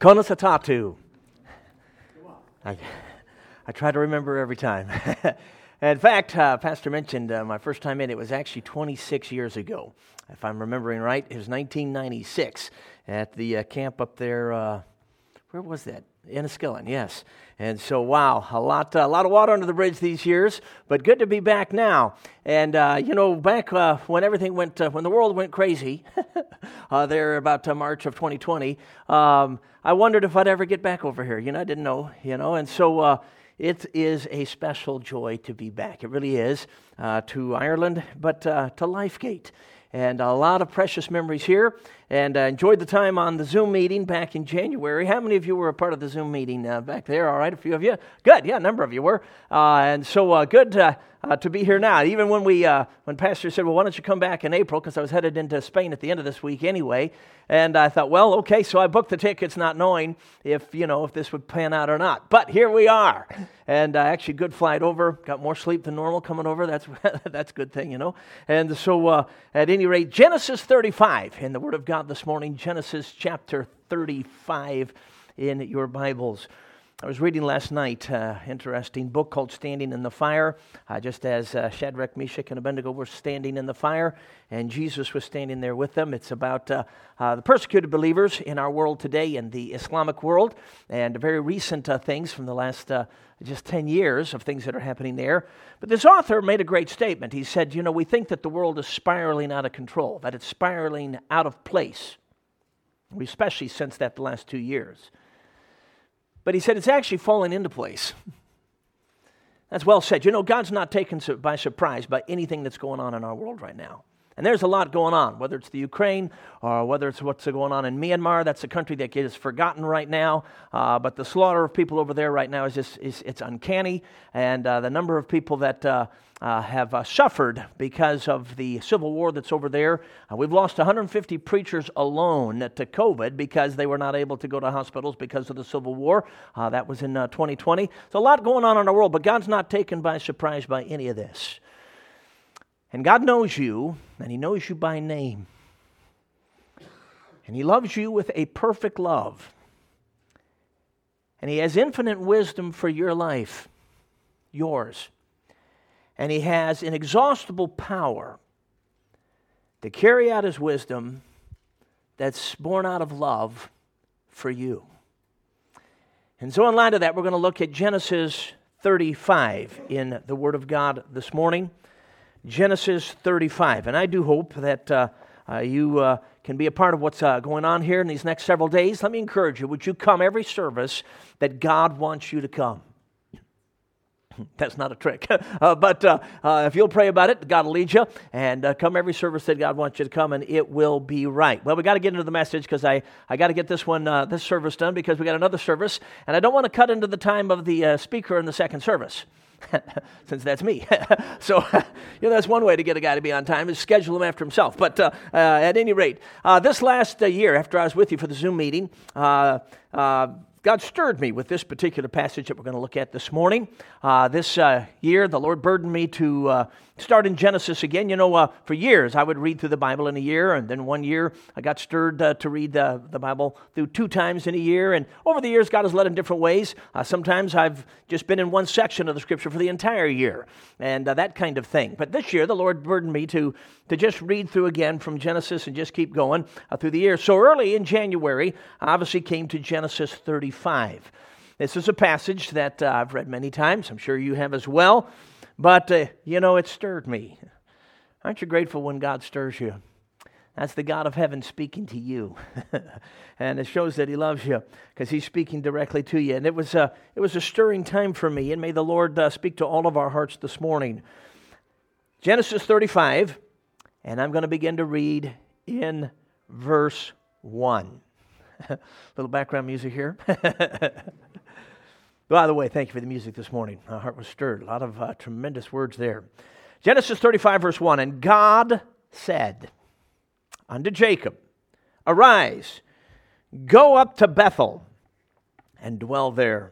Konosatatu. I, I try to remember every time. in fact, uh, Pastor mentioned uh, my first time in, it was actually 26 years ago. If I'm remembering right, it was 1996 at the uh, camp up there. Uh, where was that? Enniskillen, yes. And so, wow, a lot, a lot of water under the bridge these years, but good to be back now. And, uh, you know, back uh, when everything went, uh, when the world went crazy, uh, there about uh, March of 2020, um, I wondered if I'd ever get back over here. You know, I didn't know, you know, and so uh, it is a special joy to be back. It really is to Ireland, but to Lifegate and a lot of precious memories here. And uh, enjoyed the time on the Zoom meeting back in January. How many of you were a part of the Zoom meeting uh, back there? All right, a few of you. Good, yeah, a number of you were. Uh, and so uh, good uh, uh, to be here now. Even when we, when Pastor said, "Well, why don't you come back in April?" Because I was headed into Spain at the end of this week anyway, and I thought, well, okay, so I booked the tickets, not knowing if you know if this would pan out or not. But here we are, and actually, good flight over. Got more sleep than normal coming over. That's that's a good thing, you know. And so, at any rate, Genesis 35 in the Word of God this morning, Genesis chapter 35 in your Bibles. I was reading last night, uh, interesting book called Standing in the Fire, uh, just as uh, Shadrach, Meshach, and Abednego were standing in the fire, and Jesus was standing there with them. It's about uh, uh, the persecuted believers in our world today, in the Islamic world, and very recent uh, things from the last just 10 years of things that are happening there. But this author made a great statement. He said, You know, we think that the world is spiraling out of control, that it's spiraling out of place. Especially sense that the last two years. But he said it's actually falling into place. That's well said. You know, God's not taken by surprise by anything that's going on in our world right now. And there's a lot going on, whether it's the Ukraine or whether it's what's going on in Myanmar. That's a country that gets forgotten right now. Uh, but the slaughter of people over there right now is just is, it's uncanny. And uh, the number of people that uh, uh have uh, suffered because of the civil war that's over there. Uh, we've lost 150 preachers alone to COVID because they were not able to go to hospitals because of the civil war. that was in 2020. So a lot going on in our world, but God's not taken by surprise by any of this. And God knows you, and He knows you by name. And He loves you with a perfect love. And He has infinite wisdom for your life, yours. And He has inexhaustible power to carry out His wisdom that's born out of love for you. And so, in light of that, we're going to look at Genesis 35 in the Word of God this morning. Genesis 35. And I do hope that uh, uh, you uh, can be a part of what's uh, going on here in these next several days. Let me encourage you would you come every service that God wants you to come? That's not a trick. uh, but uh, uh, if you'll pray about it, God will lead you. And uh, come every service that God wants you to come, and it will be right. Well, we got to get into the message because I, I got to get this one, uh, this service done because we got another service. And I don't want to cut into the time of the uh, speaker in the second service. since that's me. so, you know, that's one way to get a guy to be on time is schedule him after himself. But uh, uh, at any rate, uh, this last year, after I was with you for the Zoom meeting, God stirred me with this particular passage that we're going to look at this morning. Uh, this uh, year, the Lord burdened me to uh, start in Genesis again. You know, uh, for years I would read through the Bible in a year, and then one year I got stirred uh, to read the, the Bible through two times in a year. And over the years, God has led in different ways. Uh, sometimes I've just been in one section of the Scripture for the entire year, and that kind of thing. But this year, the Lord burdened me to, to just read through again from Genesis and just keep going through the year. So early in January, I obviously came to Genesis 35. This is a passage that uh, I've read many times. I'm sure you have as well. But, uh, you know, it stirred me. Aren't you grateful when God stirs you? That's the God of heaven speaking to you. and it shows that He loves you because He's speaking directly to you. And it was a, it was a stirring time for me. And may the Lord uh, speak to all of our hearts this morning. Genesis 35, and I'm going to begin to read in verse 1. a little background music here. By the way, thank you for the music this morning. My heart was stirred. A lot of uh, tremendous words there. Genesis 35, verse 1 And God said unto Jacob, Arise, go up to Bethel, and dwell there,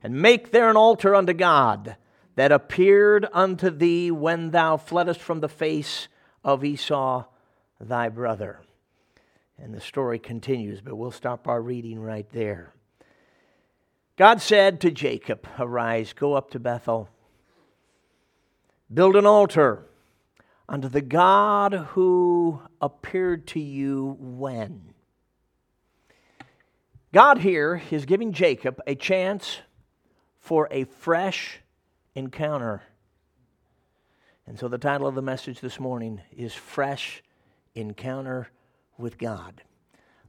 and make there an altar unto God that appeared unto thee when thou fleddest from the face of Esau thy brother. And the story continues, but we'll stop our reading right there. God said to Jacob, Arise, go up to Bethel, build an altar unto the God who appeared to you when? God here is giving Jacob a chance for a fresh encounter. And so the title of the message this morning is Fresh Encounter with God.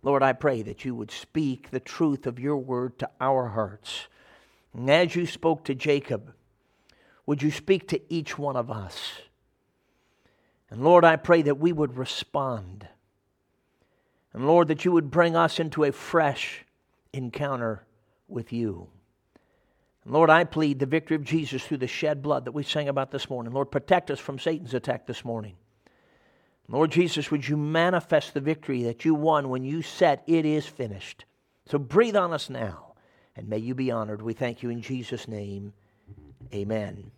Lord, I pray that you would speak the truth of your word to our hearts. And as you spoke to Jacob, would you speak to each one of us? And Lord, I pray that we would respond. And Lord, that you would bring us into a fresh encounter with you. And Lord, I plead the victory of Jesus through the shed blood that we sang about this morning. Lord, protect us from Satan's attack this morning. Lord Jesus, would you manifest the victory that you won when you said, It is finished? So breathe on us now, and may you be honored. We thank you in Jesus' name. Amen.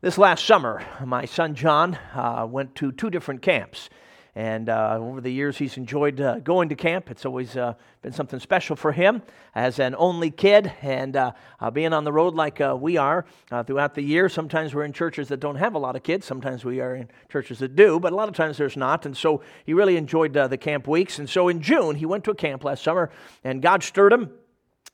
This last summer, my son John uh, went to two different camps. And uh, over the years, he's enjoyed uh, going to camp. It's always uh, been something special for him as an only kid and uh, uh, being on the road like uh, we are throughout the year. Sometimes we're in churches that don't have a lot of kids. Sometimes we are in churches that do, but a lot of times there's not. And so he really enjoyed the camp weeks. And so in June, he went to a camp last summer, and God stirred him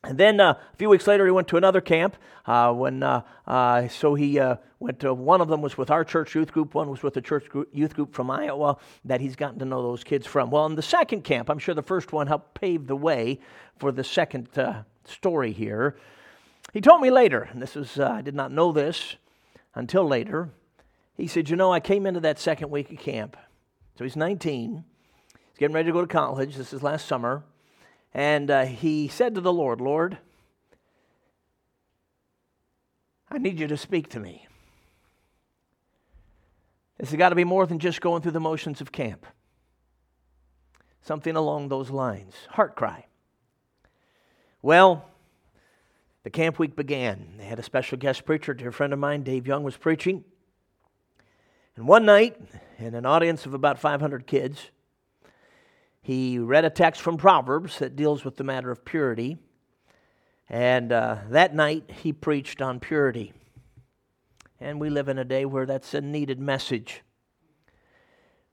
and then uh, a few weeks later, he went to another camp. Uh, when uh, uh so he uh, went to one of them was with our church youth group. One was with a church group, youth group from Iowa that he's gotten to know those kids from. Well, in the second camp, I'm sure the first one helped pave the way for the second uh, story here. He told me later, and this is I did not know this until later. He said, "You know, I came into that second week of camp. So he's 19. He's getting ready to go to college. This is last summer." And uh, he said to the Lord, Lord, I need you to speak to me. This has got to be more than just going through the motions of camp. Something along those lines. Heart cry. Well, the camp week began. They had a special guest preacher, a dear friend of mine, Dave Young, was preaching. And one night, in an audience of about 500 kids, he read a text from Proverbs that deals with the matter of purity. And uh, that night, he preached on purity. And we live in a day where that's a needed message.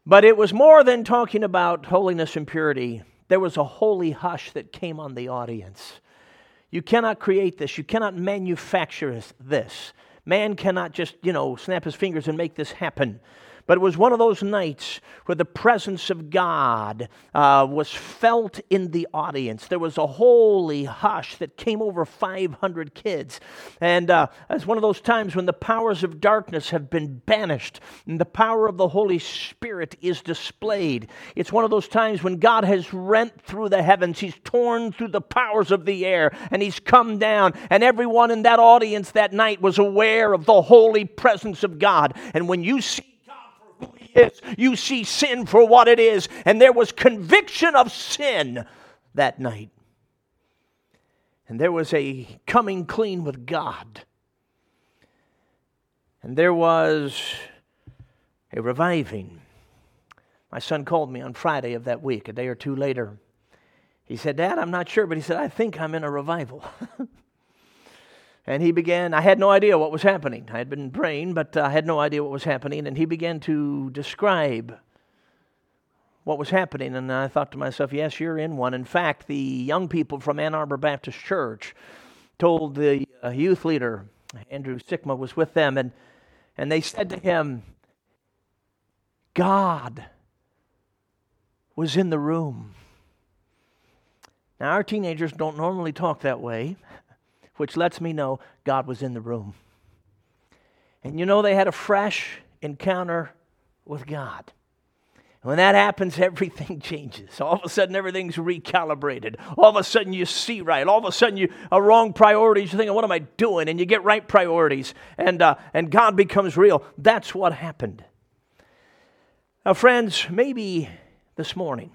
But it was more than talking about holiness and purity. There was a holy hush that came on the audience. You cannot create this, you cannot manufacture this. Man cannot just, you know, snap his fingers and make this happen. But it was one of those nights where the presence of God uh, was felt in the audience. There was a holy hush that came over 500 kids. And uh, it's one of those times when the powers of darkness have been banished and the power of the Holy Spirit is displayed. It's one of those times when God has rent through the heavens, He's torn through the powers of the air, and He's come down. And everyone in that audience that night was aware of the holy presence of God. And when you see You see sin for what it is. And there was conviction of sin that night. And there was a coming clean with God. And there was a reviving. My son called me on Friday of that week, a day or two later. He said, Dad, I'm not sure, but he said, I think I'm in a revival. And he began, I had no idea what was happening. I had been praying, but I had no idea what was happening. And he began to describe what was happening. And I thought to myself, yes, you're in one. In fact, the young people from Ann Arbor Baptist Church told the uh, youth leader, Andrew Sikma was with them, and, and they said to him, God was in the room. Now, our teenagers don't normally talk that way which lets me know God was in the room. And you know, they had a fresh encounter with God. When that happens, everything changes. All of a sudden, everything's recalibrated. All of a sudden, you see right. All of a sudden, you are wrong priorities. You're thinking, "What am I doing?" And you get right priorities, and uh, and God becomes real. That's what happened. Now, friends, maybe this morning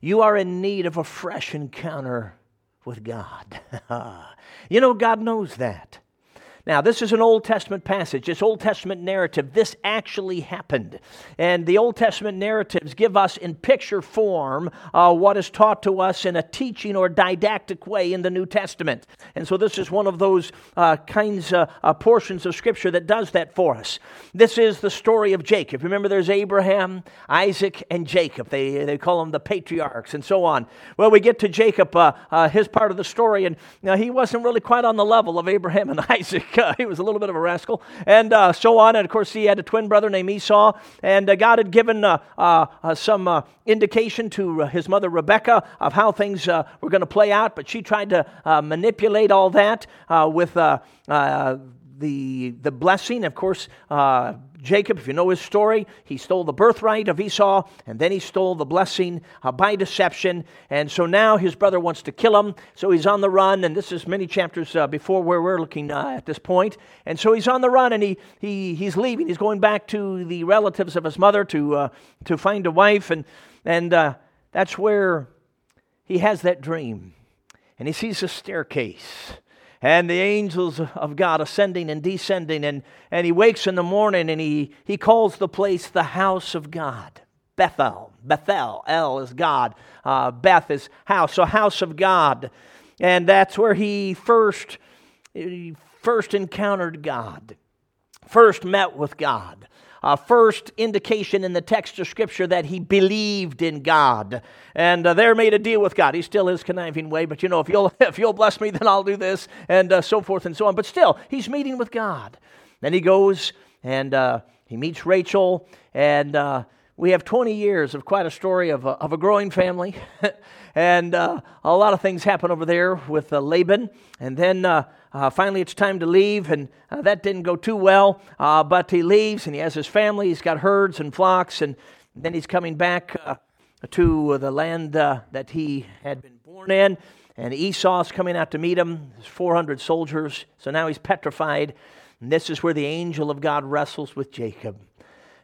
you are in need of a fresh encounter with God. you know, God knows that. Now, this is an Old Testament passage, this Old Testament narrative. This actually happened. And the Old Testament narratives give us in picture form uh, what is taught to us in a teaching or didactic way in the New Testament. And so, this is one of those uh, kinds of uh, portions of Scripture that does that for us. This is the story of Jacob. Remember, there's Abraham, Isaac, and Jacob. They, they call them the patriarchs and so on. Well, we get to Jacob, uh, uh, his part of the story, and he wasn't really quite on the level of Abraham and Isaac. Uh, he was a little bit of a rascal, and uh, so on. And of course, he had a twin brother named Esau, and uh, God had given uh, uh, some indication to his mother Rebecca of how things were going to play out, but she tried to manipulate all that with the, the blessing. Of course, uh, Jacob, if you know his story, he stole the birthright of Esau, and then he stole the blessing uh, by deception. And so now his brother wants to kill him. So he's on the run, and this is many chapters uh, before where we're looking uh, at this point. And so he's on the run, and he, he, he's leaving. He's going back to the relatives of his mother to, uh, to find a wife. And, and uh, that's where he has that dream. And he sees a staircase and the angels of God ascending and descending. And, and he wakes in the morning and he, he calls the place the house of God. Bethel. Bethel. El is God. Uh, Beth is house. So, house of God. And that's where he first, he first encountered God, first met with God uh, first indication in the text of Scripture that he believed in God. And uh, there made a deal with God. He still is conniving way, but you know, if you'll, if you'll bless me, then I'll do this, and uh, so forth and so on. But still, he's meeting with God. Then he goes and uh, he meets Rachel, and uh, we have 20 years of quite a story of a, of a growing family. and uh, a lot of things happen over there with uh, Laban. And then uh, uh finally it's time to leave, and uh, that didn't go too well. Uh, but he leaves, and he has his family. He's got herds and flocks, and then he's coming back to the land that he had been born in. And Esau's coming out to meet him. There's 400 soldiers. So now he's petrified. And this is where the angel of God wrestles with Jacob.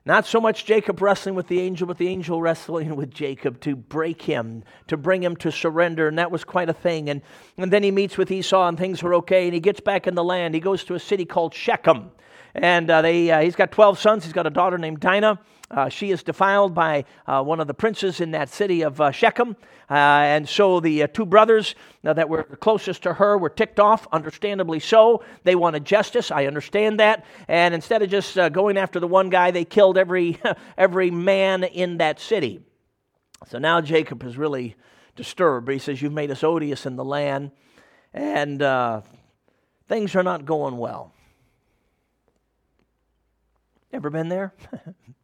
Not so much Jacob wrestling with the angel, but the angel wrestling with Jacob to break him, to bring him to surrender. And that was quite a thing. And, and then he meets with Esau, and things are okay. And he gets back in the land. He goes to a city called Shechem. And uh, they, uh, he's got 12 sons. He's got a daughter named Dinah. Uh, she is defiled by uh, one of the princes in that city of uh, Shechem. Uh, and so the uh, two brothers that were closest to her were ticked off, understandably so. They wanted justice. I understand that. And instead of just uh, going after the one guy, they killed every, every man in that city. So now Jacob is really disturbed. He says, You've made us odious in the land, and things are not going well. Ever been there?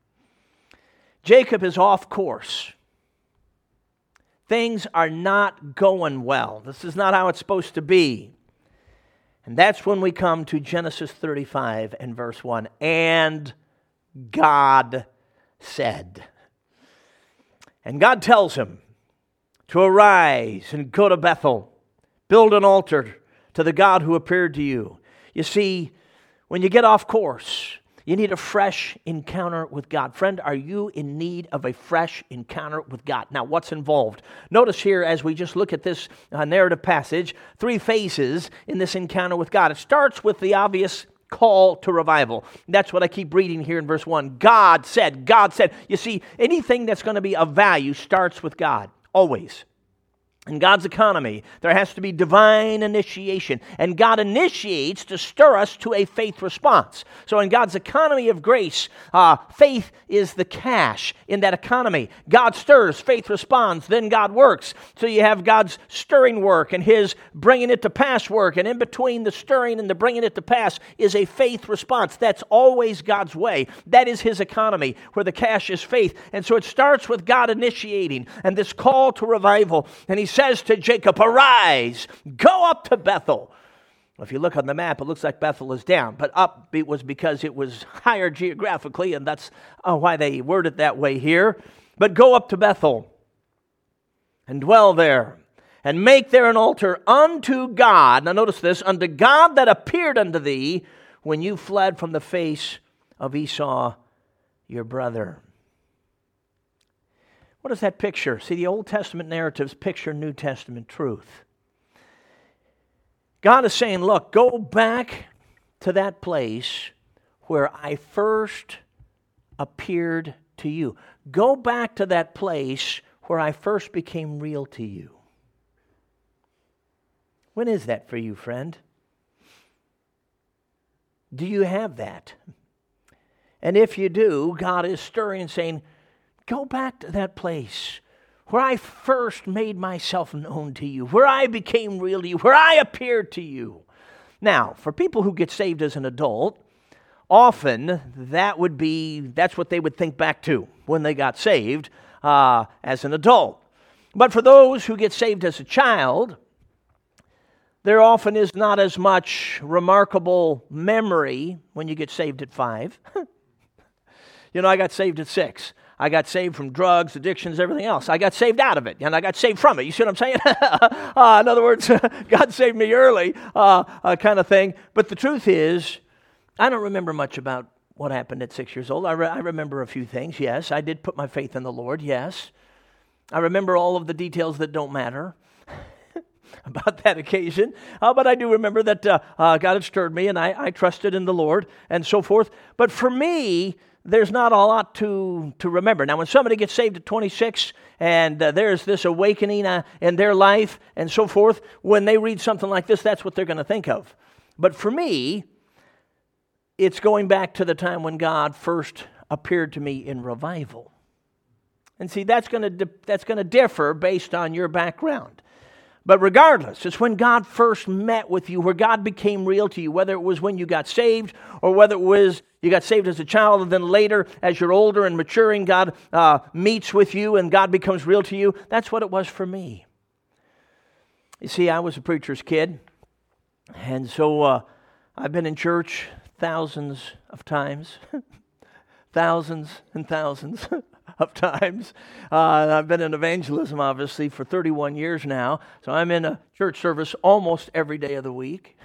Jacob is off course. Things are not going well. This is not how it's supposed to be. And that's when we come to Genesis 35 and verse 1. And God said. And God tells him to arise and go to Bethel, build an altar to the God who appeared to you. You see, when you get off course, you need a fresh encounter with God. Friend, are you in need of a fresh encounter with God? Now, what's involved? Notice here, as we just look at this uh, narrative passage, three phases in this encounter with God. It starts with the obvious call to revival. That's what I keep reading here in verse 1. God said, God said. You see, anything that's going to be of value starts with God, always. In God's economy, there has to be divine initiation. And God initiates to stir us to a faith response. So, in God's economy of grace, uh, faith is the cash in that economy. God stirs, faith responds, then God works. So, you have God's stirring work and His bringing it to pass work. And in between the stirring and the bringing it to pass is a faith response. That's always God's way. That is His economy, where the cash is faith. And so, it starts with God initiating and this call to revival. And He says to Jacob, Arise, go up to Bethel. If you look on the map, it looks like Bethel is down, but up it was because it was higher geographically, and that's uh, why they word it that way here. But go up to Bethel and dwell there, and make there an altar unto God. Now, notice this unto God that appeared unto thee when you fled from the face of Esau, your brother. What does that picture? See, the Old Testament narratives picture New Testament truth. God is saying, look, go back to that place where I first appeared to you. Go back to that place where I first became real to you. When is that for you, friend? Do you have that? And if you do, God is stirring and saying, Go back to that place where I first made myself known to you, where I became real to you, where I appeared to you. Now, for people who get saved as an adult, often that would be that's what they would think back to when they got saved uh, as an adult. But for those who get saved as a child, there often is not as much remarkable memory when you get saved at five. you know, I got saved at six. I got saved from drugs, addictions, everything else. I got saved out of it, and I got saved from it. You see what I'm saying? uh, in other words, God saved me early, uh, uh, kind of thing. But the truth is, I don't remember much about what happened at six years old. I, re- I remember a few things, yes. I did put my faith in the Lord, yes. I remember all of the details that don't matter. about that occasion. Uh, but I do remember that uh, uh, God had stirred me and I, I, trusted in the Lord and so forth. But for me, there's not a lot to, to remember. Now, when somebody gets saved at 26 and uh, there's this awakening uh, in their life and so forth, when they read something like this, that's what they're going to think of. But for me, it's going back to the time when God first appeared to me in revival. And see, that's going to that's going to differ based on your background. But regardless, it's when God first met with you, where God became real to you, whether it was when you got saved or whether it was you got saved as a child, and then later, as you're older and maturing, God uh, meets with you and God becomes real to you. That's what it was for me. You see, I was a preacher's kid, and so uh, I've been in church thousands of times, thousands and thousands of times. Uh, I've been in evangelism, obviously, for 31 years now. So I'm in a church service almost every day of the week.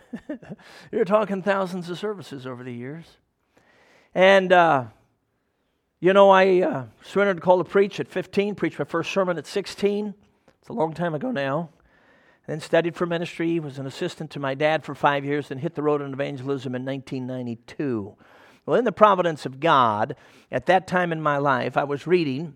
You're talking thousands of services over the years. And, uh, you know, I uh, surrendered to call to preach at 15, preached my first sermon at 16. It's a long time ago now. Then studied for ministry, was an assistant to my dad for five years, then hit the road in evangelism in 1992. Well, in the providence of God, at that time in my life, I was reading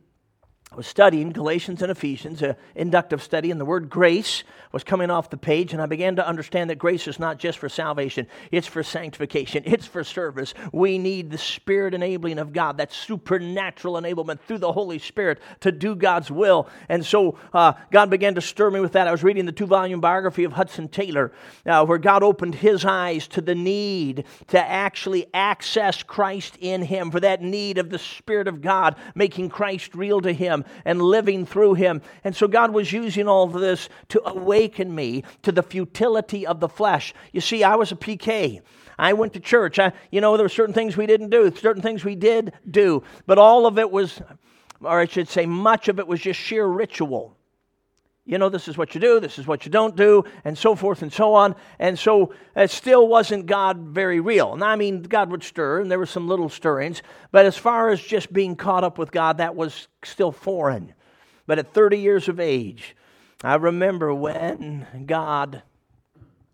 was studying Galatians and Ephesians, an inductive study, and the word grace was coming off the page, and I began to understand that grace is not just for salvation, it's for sanctification, it's for service. We need the Spirit enabling of God, that supernatural enablement through the Holy Spirit to do God's will. And so uh, God began to stir me with that. I was reading the two volume biography of Hudson Taylor, uh, where God opened his eyes to the need to actually access Christ in him, for that need of the Spirit of God making Christ real to him and living through him. And so God was using all of this to awaken me to the futility of the flesh. You see, I was a PK. I went to church. I, you know, there were certain things we didn't do, certain things we did do, but all of it was, or I should say, much of it was just sheer ritual you know, this is what you do, this is what you don't do, and so forth and so on. And so it still wasn't God very real. And I mean, God would stir, and there were some little stirrings, but as far as just being caught up with God, that was still foreign. But at 30 years of age, I remember when God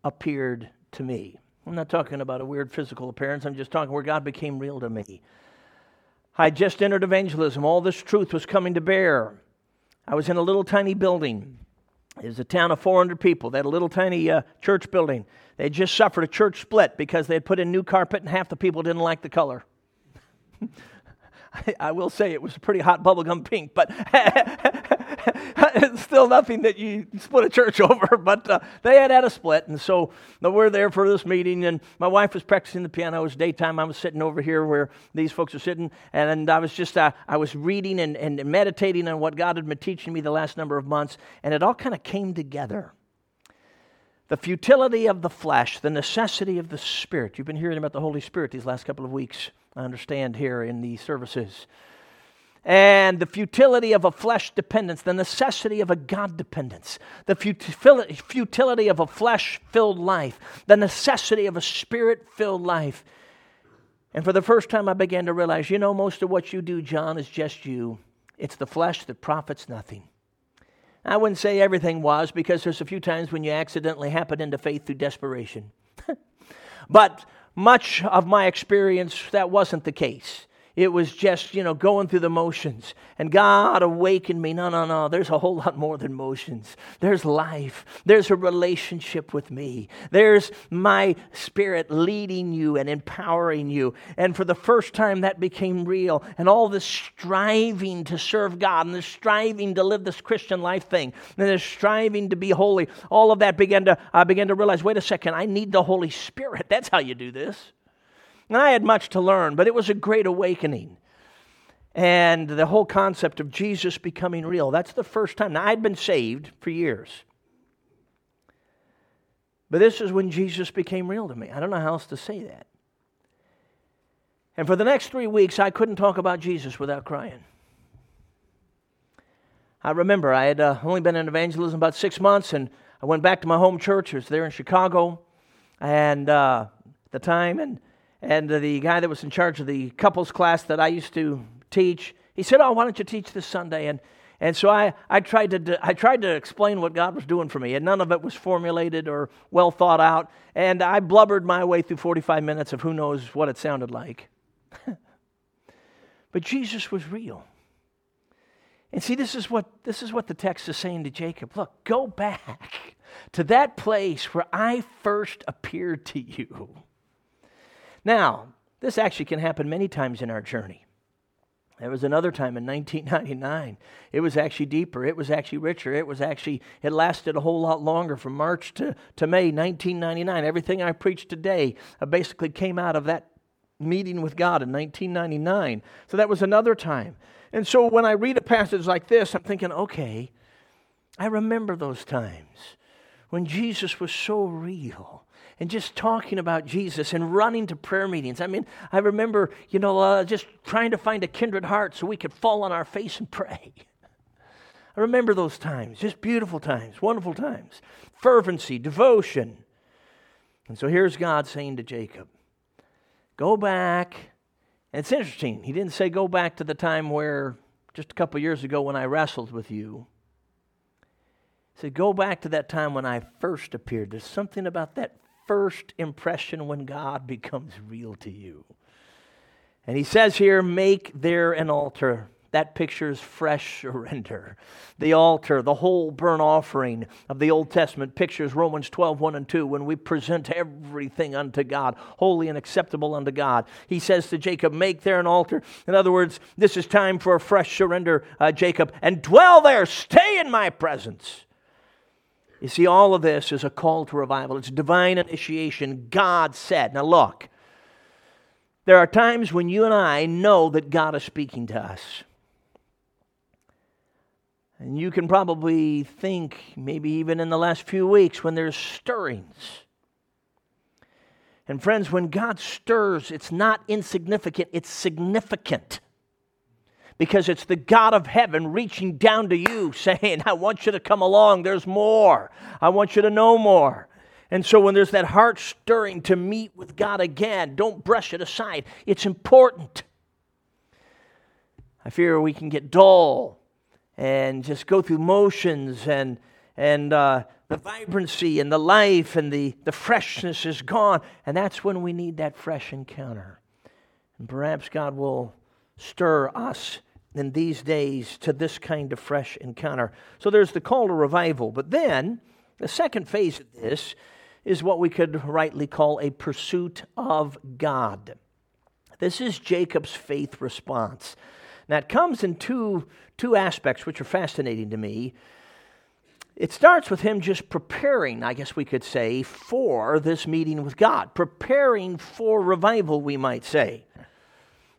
appeared to me. I'm not talking about a weird physical appearance, I'm just talking where God became real to me. I just entered evangelism, all this truth was coming to bear. I was in a little tiny building. It was a town of 400 people. They had a little tiny uh, church building. They had just suffered a church split because they had put in new carpet and half the people didn't like the color. I, will say it was pretty hot bubblegum pink, but it's still nothing that you split a church over. But uh, they had had a split, and so we're there for this meeting. And my wife was practicing the piano. It was daytime. I was sitting over here where these folks are sitting, and I was just uh, I was reading and, and meditating on what God had been teaching me the last number of months, and it all kind of came together the futility of the flesh, the necessity of the Spirit. You've been hearing about the Holy Spirit these last couple of weeks, I understand, here in these services and the futility of a flesh dependence, the necessity of a God dependence, the futility of a flesh filled life, the necessity of a spirit filled life. And for the first time, I began to realize you know, most of what you do, John, is just you. It's the flesh that profits nothing. I wouldn't say everything was because there's a few times when you accidentally happen into faith through desperation. but much of my experience, that wasn't the case. It was just, you know, going through the motions. And God awakened me. No, no, no. There's a whole lot more than motions. There's life. There's a relationship with me. There's my spirit leading you and empowering you. And for the first time, that became real. And all this striving to serve God and this striving to live this Christian life thing and this striving to be holy, all of that began to, I began to realize wait a second, I need the Holy Spirit. That's how you do this. And I had much to learn, but it was a great awakening. And the whole concept of Jesus becoming real, that's the first time. Now, I'd been saved for years. But this is when Jesus became real to me. I don't know how else to say that. And for the next three weeks, I couldn't talk about Jesus without crying. I remember I had uh, only been in evangelism about six months, and I went back to my home church. It was there in Chicago, and uh, at the time, and and the guy that was in charge of the couples class that I used to teach, he said, Oh, why don't you teach this Sunday? And, and so I, I, tried to, I tried to explain what God was doing for me, and none of it was formulated or well thought out. And I blubbered my way through 45 minutes of who knows what it sounded like. but Jesus was real. And see, this is, what, this is what the text is saying to Jacob. Look, go back to that place where I first appeared to you. Now, this actually can happen many times in our journey. There was another time in 1999. It was actually deeper. It was actually richer. It was actually, it lasted a whole lot longer from March to, to May 1999. Everything I preached today uh, basically came out of that meeting with God in 1999. So that was another time. And so when I read a passage like this, I'm thinking, okay, I remember those times when Jesus was so real and just talking about Jesus and running to prayer meetings. I mean, I remember, you know, uh, just trying to find a kindred heart so we could fall on our face and pray. I remember those times, just beautiful times, wonderful times, fervency, devotion. And so here's God saying to Jacob, Go back. And it's interesting, he didn't say go back to the time where just a couple years ago when I wrestled with you. He said, Go back to that time when I first appeared. There's something about that first impression when God becomes real to you. And he says here, make there an altar. That pictures fresh surrender. The altar, the whole burnt offering of the Old Testament pictures Romans 12, 1 and 2, when we present everything unto God, holy and acceptable unto God. He says to Jacob, Make there an altar. In other words, this is time for a fresh surrender, uh, Jacob, and dwell there, stay in my presence. You see, all of this is a call to revival. It's divine initiation. God said. Now, look, there are times when you and I know that God is speaking to us. And you can probably think, maybe even in the last few weeks, when there's stirrings. And friends, when God stirs, it's not insignificant, it's significant because it's the God of heaven reaching down to you saying, I want you to come along. There's more. I want you to know more. And so when there's that heart stirring to meet with God again, don't brush it aside. It's important. I fear we can get dull and just go through motions and and uh, the vibrancy and the life and the, the freshness is gone. And that's when we need that fresh encounter. And perhaps God will stir us in these days to this kind of fresh encounter. So there's the call to revival. But then, the second phase of this is what we could rightly call a pursuit of God. This is Jacob's faith response. Now, it comes in two, two aspects which are fascinating to me. It starts with him just preparing, I guess we could say, for this meeting with God, preparing for revival, we might say.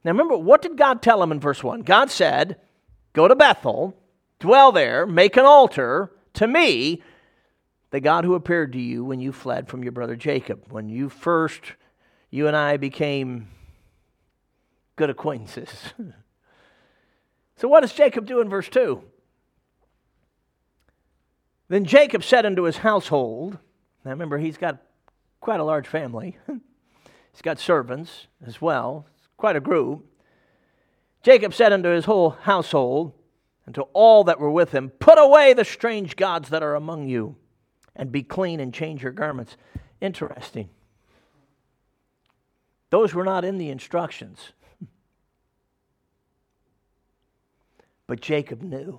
Now remember, what did God tell him in verse 1? God said, Go to Bethel, dwell there, make an altar to me, the God who appeared to you when you fled from your brother Jacob. When you first, you and I became good acquaintances. so what does Jacob do in verse 2? Then Jacob said unto his household, now remember, he's got quite a large family. he's got servants as well quite a group. Jacob said unto his whole household and to all that were with him, Put away the strange gods that are among you, and be clean and change your garments. Interesting. Those were not in the instructions. But Jacob knew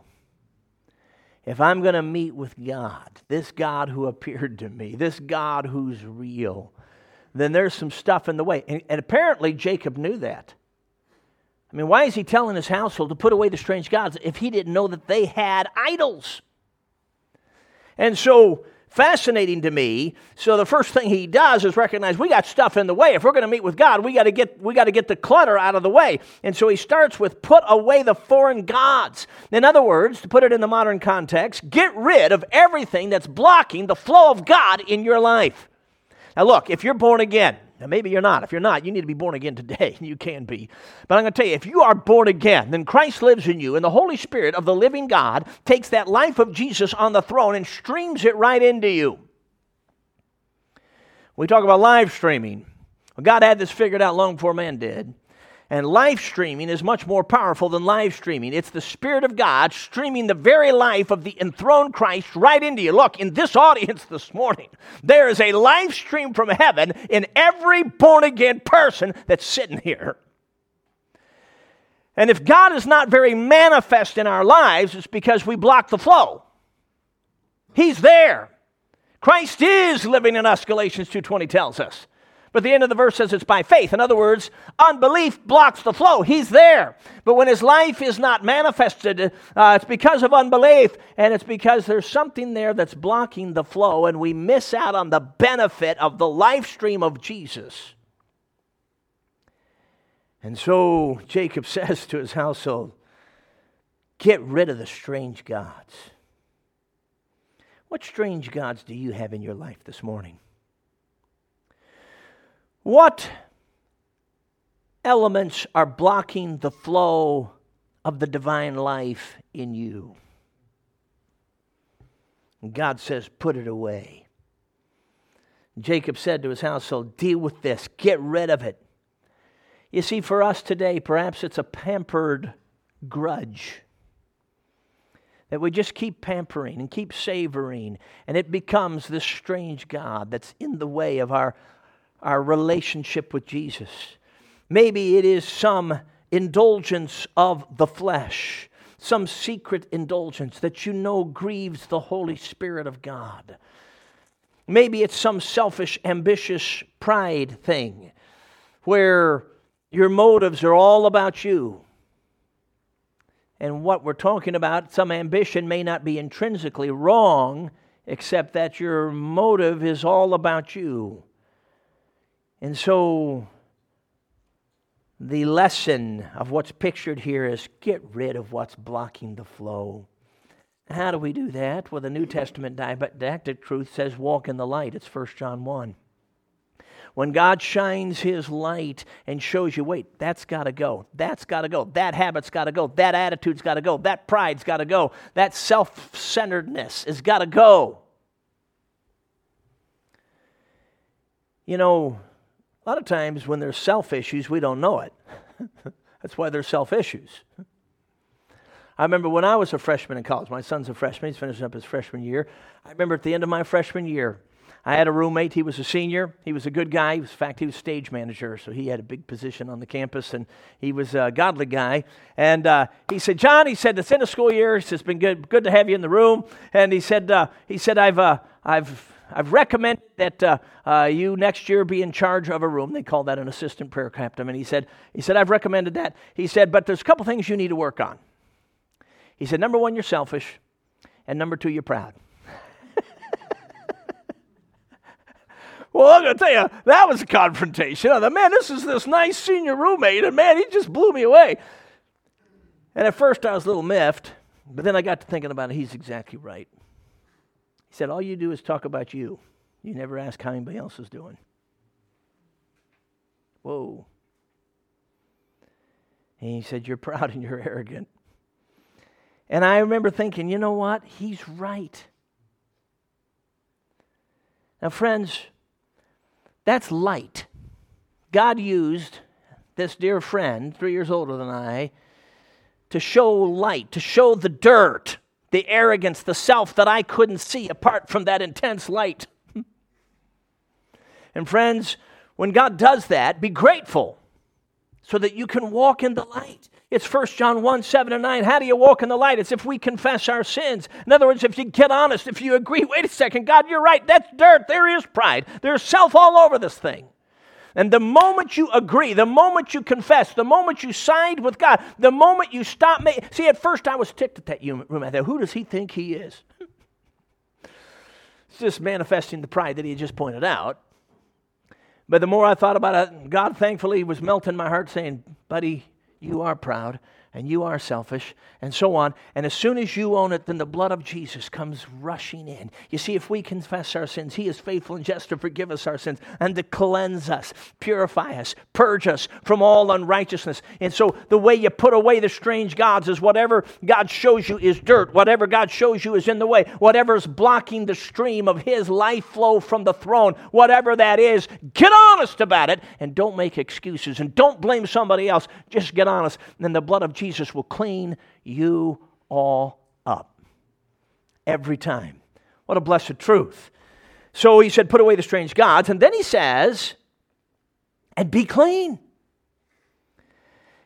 if I'm going to meet with God, this God who appeared to me, this God who's real, then there's some stuff in the way. And, and, apparently, Jacob knew that. I mean, why is he telling his household to put away the strange gods if he didn't know that they had idols? And so fascinating to me. So the first thing he does is recognize we got stuff in the way. If we're going to meet with God, we got to get we got to get the clutter out of the way. And so he starts with put away the foreign gods. In other words, to put it in the modern context, get rid of everything that's blocking the flow of God in your life. Now look, if you're born again, maybe you're not. If you're not, you need to be born again today. You can be. But I'm going to tell you, if you are born again, then Christ lives in you, and the Holy Spirit of the living God takes that life of Jesus on the throne and streams it right into you. We talk about live streaming. Well, God had this figured out long before man did. And live streaming is much more powerful than live streaming. It's the Spirit of God streaming the very life of the enthroned Christ right into you. Look, in this audience this morning, there is a live stream from heaven in every born again person that's sitting here. And if God is not very manifest in our lives, it's because we block the flow. He's there. Christ is living in us, Galatians 2:20 tells us. But the end of the verse says it's by faith. In other words, unbelief blocks the flow. He's there. But when his life is not manifested, uh, it's because of unbelief, and it's because there's something there that's blocking the flow, and we miss out on the benefit of the life stream of Jesus. And so Jacob says to his household, Get rid of the strange gods. What strange gods do you have in your life this morning? What elements are blocking the flow of the divine life in you? And God says, Put it away. Jacob said to his household, Deal with this, get rid of it. You see, for us today, perhaps it's a pampered grudge that we just keep pampering and keep savoring, and it becomes this strange God that's in the way of our our relationship with Jesus. Maybe it is some indulgence of the flesh, some secret indulgence that you know grieves the Holy Spirit of God. Maybe it's some selfish, ambitious pride thing where your motives are all about you. And what we're talking about, some ambition may not be intrinsically wrong, except that your motive is all about you. And so the lesson of what's pictured here is get rid of what's blocking the flow. How do we do that? Well, the New Testament didactic truth says walk in the light. It's 1 John 1. When God shines his light and shows you, wait, that's got to go. That's got to go. That habit's got to go. That attitude's got to go. That pride's got to go. That self centeredness has got to go. You know, lot of times when there's self issues, we don't know it. That's why there's self issues. I remember when I was a freshman in college, my son's a freshman, he's finishing up his freshman year. I remember at the end of my freshman year, I had a roommate. He was a senior. He was a good guy. Was, in fact, he was stage manager, so he had a big position on the campus, and he was a godly guy. And uh, he said, "John," he said, "it's end of school year. It's been good, good to have you in the room." And he said, uh, "He said I've, uh, I've I've recommended that uh, uh, you next year be in charge of a room. They call that an assistant prayer captain. And he said, he said, I've recommended that. He said, but there's a couple things you need to work on. He said, number one, you're selfish. And number two, you're proud. well, I'm going to tell you, that was a confrontation. I thought, man, this is this nice senior roommate. And man, he just blew me away. And at first I was a little miffed. But then I got to thinking about it. He's exactly right. He said, All you do is talk about you. You never ask how anybody else is doing. Whoa. And he said, You're proud and you're arrogant. And I remember thinking, you know what? He's right. Now, friends, that's light. God used this dear friend, three years older than I, to show light, to show the dirt the arrogance, the self that I couldn't see apart from that intense light. and friends, when God does that, be grateful so that you can walk in the light. It's 1 John 1 7 and 9. How do you walk in the light? It's if we confess our sins. In other words, if you get honest, if you agree, wait a second, God, you're right, that's dirt. There is pride. There's self all over this thing. And the moment you agree, the moment you confess, the moment you side with God, the moment you stop making. See, at first I was ticked at that room. I thought, who does he think he is? it's just manifesting the pride that he had just pointed out. But the more I thought about it, God thankfully was melting my heart, saying, buddy, you are proud and you are selfish, and so on. And as soon as you own it, then the blood of Jesus comes rushing in. You see, if we confess our sins, He is faithful and just to forgive us our sins and to cleanse us, purify us, purge us from all unrighteousness. And so the way you put away the strange gods is whatever God shows you is dirt, whatever God shows you is in the way, whatever is blocking the stream of His life flow from the throne, whatever that is, get honest about it and don't make excuses and don't blame somebody else. Just get honest. And the blood of Jesus will clean you all up. Every time. What a blessed truth. So he said, Put away the strange gods. And then he says, And be clean.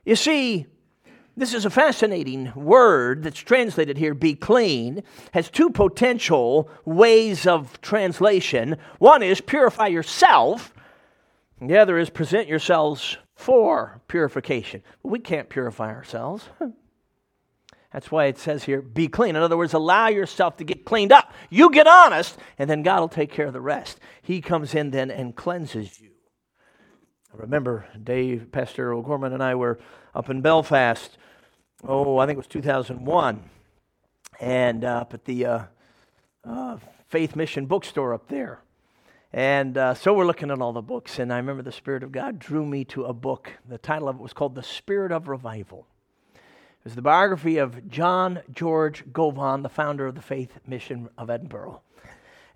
You see, this is a fascinating word that's translated here, be clean, has two potential ways of translation. One is purify yourself, the other is present yourselves for purification. We can't purify ourselves. That's why it says here, be clean. In other words, allow yourself to get cleaned up. You get honest, and then God will take care of the rest. He comes in then and cleanses you. I remember Dave, Pastor O'Gorman, and I were up in Belfast. Oh, I think it was 2001. And uh, up at the uh, uh, Faith Mission bookstore up there. And uh, so we're looking at all the books, and I remember the Spirit of God drew me to a book. The title of it was called The Spirit of Revival. It was the biography of John George Govan, the founder of the Faith Mission of Edinburgh.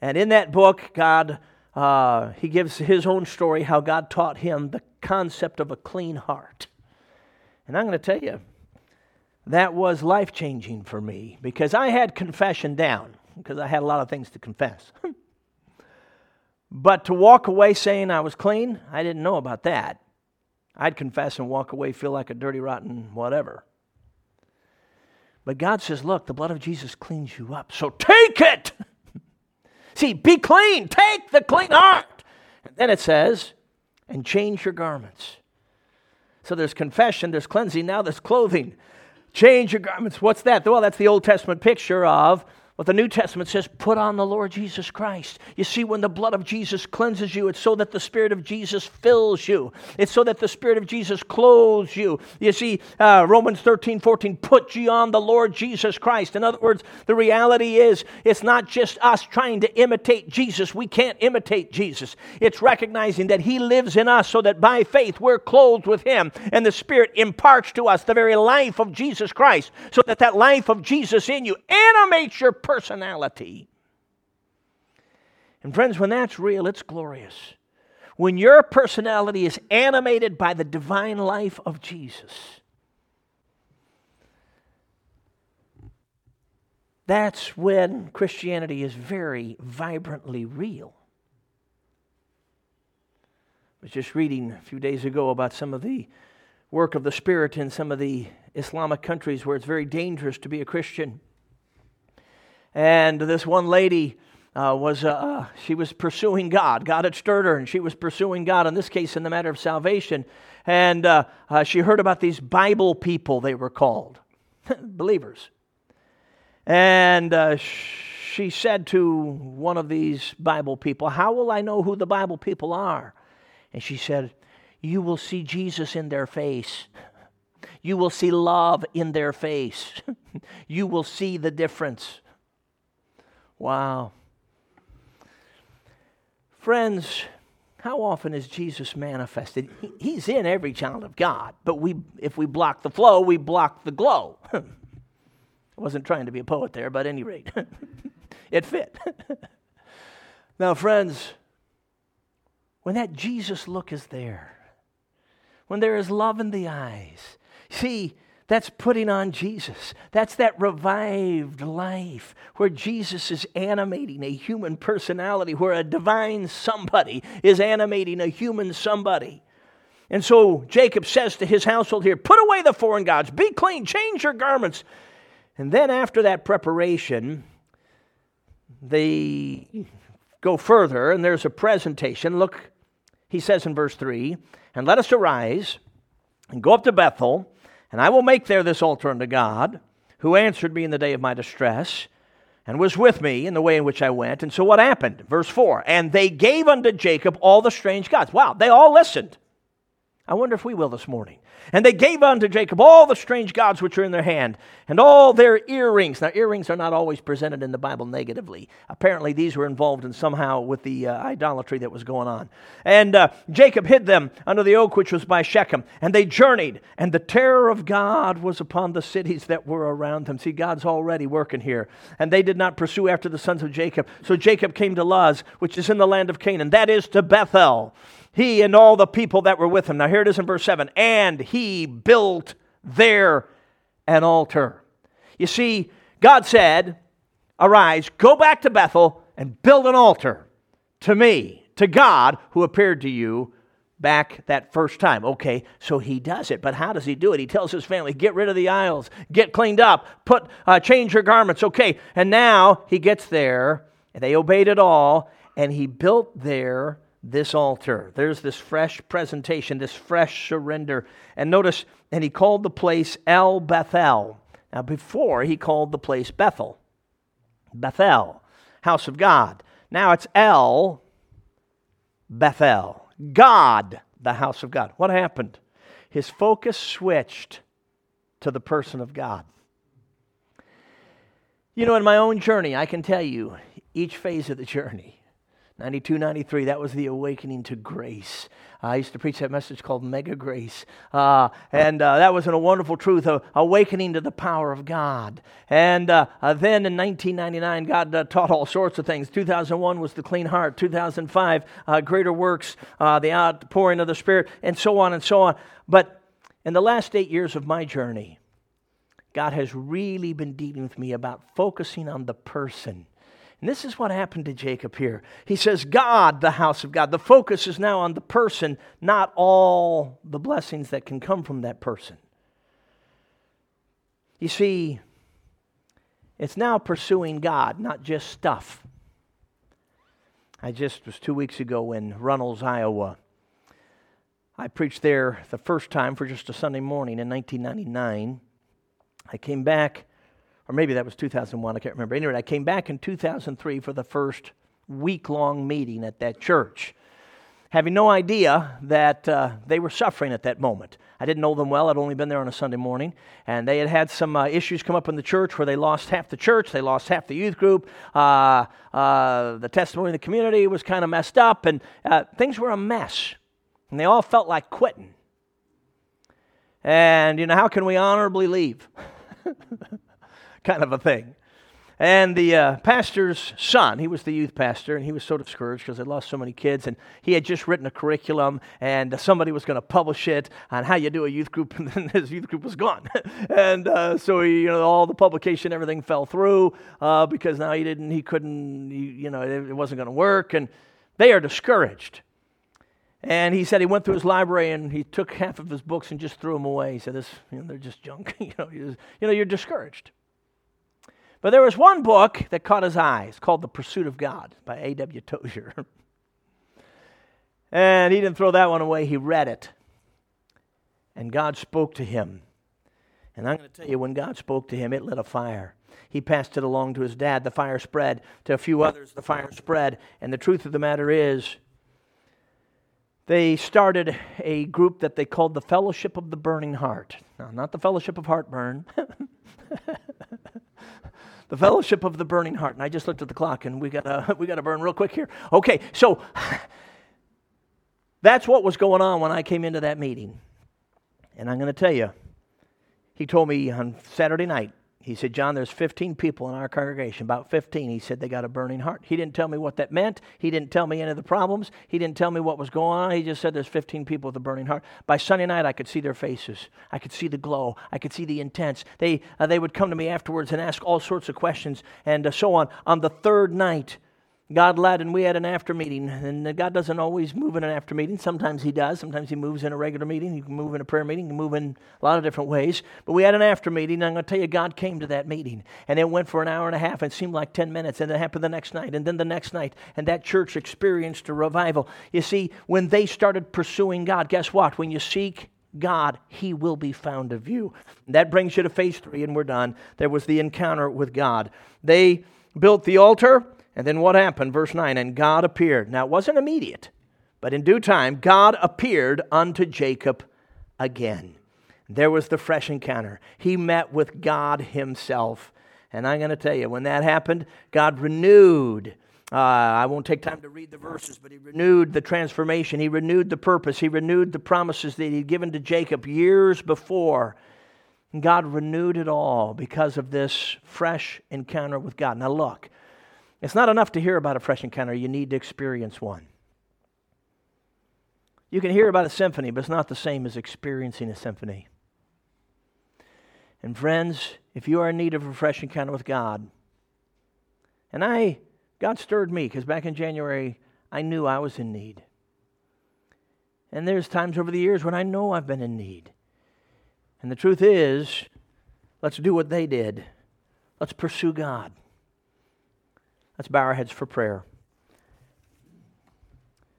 And in that book, God, uh, he gives his own story how God taught him the concept of a clean heart. And I'm going to tell you, that was life changing for me because I had confession down because I had a lot of things to confess. But to walk away saying I was clean, I didn't know about that. I'd confess and walk away, feel like a dirty, rotten whatever. But God says, Look, the blood of Jesus cleans you up, so take it. See, be clean, take the clean heart. And then it says, and change your garments. So there's confession, there's cleansing, now there's clothing. Change your garments. What's that? Well, that's the Old Testament picture of what the New Testament says, put on the Lord Jesus Christ. You see, when the blood of Jesus cleanses you, it's so that the Spirit of Jesus fills you. It's so that the Spirit of Jesus clothes you. You see, uh, Romans 13, 14, put ye on the Lord Jesus Christ. In other words, the reality is, it's not just us trying to imitate Jesus. We can't imitate Jesus. It's recognizing that He lives in us so that by faith we're clothed with Him. And the Spirit imparts to us the very life of Jesus Christ so that that life of Jesus in you animates your personality. And friends, when that's real, it's glorious. When your personality is animated by the divine life of Jesus, that's when Christianity is very vibrantly real. I was just reading a few days ago about some of the work of the Spirit in some of the Islamic countries where it's very dangerous to be a Christian. And this one lady uh, was uh, uh, she was pursuing God. God had stirred her, and she was pursuing God. In this case, in the matter of salvation, and uh, uh, she heard about these Bible people. They were called believers, and uh, she said to one of these Bible people, "How will I know who the Bible people are?" And she said, "You will see Jesus in their face." You will see love in their face. you will see the difference. Wow. Friends, how often is Jesus manifested? he's in every child of God, but we, if we block the flow, we block the glow. I wasn't trying to be a poet there, but at any rate, it fit. now, friends, when that Jesus look is there, when there is love in the eyes, see, That's putting on Jesus. That's that revived life where Jesus is animating a human personality, where a divine somebody is animating a human somebody. And so Jacob says to his household here, Put away the foreign gods, be clean, change your garments. And then after that preparation, they go further and there's a presentation. Look, he says in verse 3 And let us arise and go up to Bethel, and I will make there this altar unto God, who answered me in the day of my distress and was with me in the way in which I went. And so what happened? Verse 4 And they gave unto Jacob all the strange gods. Wow, they all listened. I wonder if we will this morning. And they gave unto Jacob all the strange gods which are in their hand, and all their earrings. Now, earrings are not always presented in the Bible negatively. Apparently, these were involved in somehow with the uh, idolatry that was going on. And uh, Jacob hid them under the oak which was by Shechem. And they journeyed, and the terror of God was upon the cities that were around them. See, God's already working here. And they did not pursue after the sons of Jacob. So Jacob came to Luz, which is in the land of Canaan, that is to Bethel he and all the people that were with him. Now, here it is in verse 7 and he built there an altar. You see, God said, Arise, go back to Bethel and build an altar to me, to God who appeared to you back that first time. Okay, so he does it, but how does he do it? He tells his family, "Get rid of the idols, get cleaned up, put uh, change your garments." Okay, and now he gets there, and they obeyed it all, and he built there this altar. There's this fresh presentation, this fresh surrender. And notice, and he called the place El Bethel. Now, before he called the place Bethel, Bethel, house of God. Now it's El Bethel, God, the house of God. What happened? His focus switched to the person of God. You know, in my own journey, I can tell you each phase of the journey 92, 93, that was the awakening to grace. I used to preach that message called Mega Grace. Uh, and uh, that was a wonderful truth, of awakening to the power of God. And uh, uh then in 1999, God uh, taught all sorts of things. 2001 was the clean heart. 2005, uh, greater works, the outpouring of the Spirit, and so on and so on. But in the last eight years of my journey, God has really been dealing with me about focusing on the person and this is what happened to Jacob here. He says, God, the house of God. The focus is now on the person, not all the blessings that can come from that person. You see, it's now pursuing God, not just stuff. I just was two weeks ago in Runnells, Iowa. I preached there the first time for just a Sunday morning in 1999. I came back or maybe that was 2001, I can't remember. Anyway, I came back in 2003 for the first week long meeting at that church, having no idea that uh, they were suffering at that moment. I didn't know them well, I'd only been there on a Sunday morning, and they had had some uh, issues come up in the church where they lost half the church, they lost half the youth group, uh, uh the testimony in the community was kind of messed up, and uh, things were a mess. And they all felt like quitting. And, you know, how can we honorably leave? kind of a thing. And the uh, pastor's son, he was the youth pastor, and he was so discouraged because they lost so many kids. And he had just written a curriculum, and somebody was going to publish it on how you do a youth group, and then his youth group was gone. and uh, so, he, you know, all the publication, everything fell through uh, because now he didn't, he couldn't, he, you know, it, it wasn't going to work. And they are discouraged. And he said he went through his library and he took half of his books and just threw them away. He said, "This, you know, they're just junk. you know, you know, you're discouraged." But there was one book that caught his eyes called The Pursuit of God by A.W. Tozer. and he didn't throw that one away, he read it. And God spoke to him. And I'm going to tell you, when God spoke to him, it lit a fire. He passed it along to his dad. The fire spread. To a few others, the fire spread. And the truth of the matter is, they started a group that they called the Fellowship of the Burning Heart. Now, not the Fellowship of Heartburn. the fellowship of the burning heart. And I just looked at the clock and we got to we got to burn real quick here. Okay, so that's what was going on when I came into that meeting. And I'm going to tell you, he told me on Saturday night, He said, John, there's 15 people in our congregation, about 15. He said they got a burning heart. He didn't tell me what that meant. He didn't tell me any of the problems. He didn't tell me what was going on. He just said there's 15 people with a burning heart. By Sunday night, I could see their faces. I could see the glow. I could see the intense. They, uh, they would come to me afterwards and ask all sorts of questions and uh, so on. On the third night, God led, and we had an after meeting. And uh, God doesn't always move in an after meeting. Sometimes He does. Sometimes He moves in a regular meeting. He can move in a prayer meeting. He can move in a lot of different ways. But we had an after meeting, I'm going to tell you, God came to that meeting. And it went for an hour and a half. And it seemed like 10 minutes. And it happened the next night, and then the next night. And that church experienced a revival. You see, when they started pursuing God, guess what? When you seek God, He will be found of you. That brings you to phase three, and we're done. There was the encounter with God. They built the altar. And then what happened? Verse 9 And God appeared. Now, it wasn't immediate, but in due time, God appeared unto Jacob again. There was the fresh encounter. He met with God Himself. And I'm going to tell you, when that happened, God renewed. Uh, I won't take time to read the verses, but He renewed the transformation. He renewed the purpose. He renewed the promises that He'd given to Jacob years before. God renewed it all because of this fresh encounter with God. Now, look, it's not enough to hear about a fresh encounter, you need to experience one. You can hear about a symphony, but it's not the same as experiencing a symphony. And friends, if you are in need of a fresh encounter with God, and I, God stirred me because back in January, I knew I was in need. And there's times over the years when I know I've been in need. And the truth is, let's do what they did. Let's pursue God. Let's bow our heads for prayer.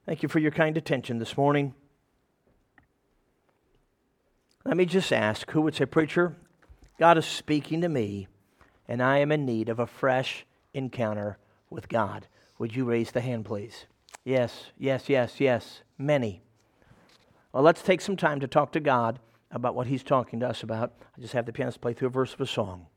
Thank you for your kind attention this morning. Let me just ask who would say, Preacher, God is speaking to me, and I am in need of a fresh encounter with God. Would you raise the hand, please? Yes, yes, yes, yes. Many. Well, let's take some time to talk to God about what He's talking to us about. I just have the pianist play through a verse of a song.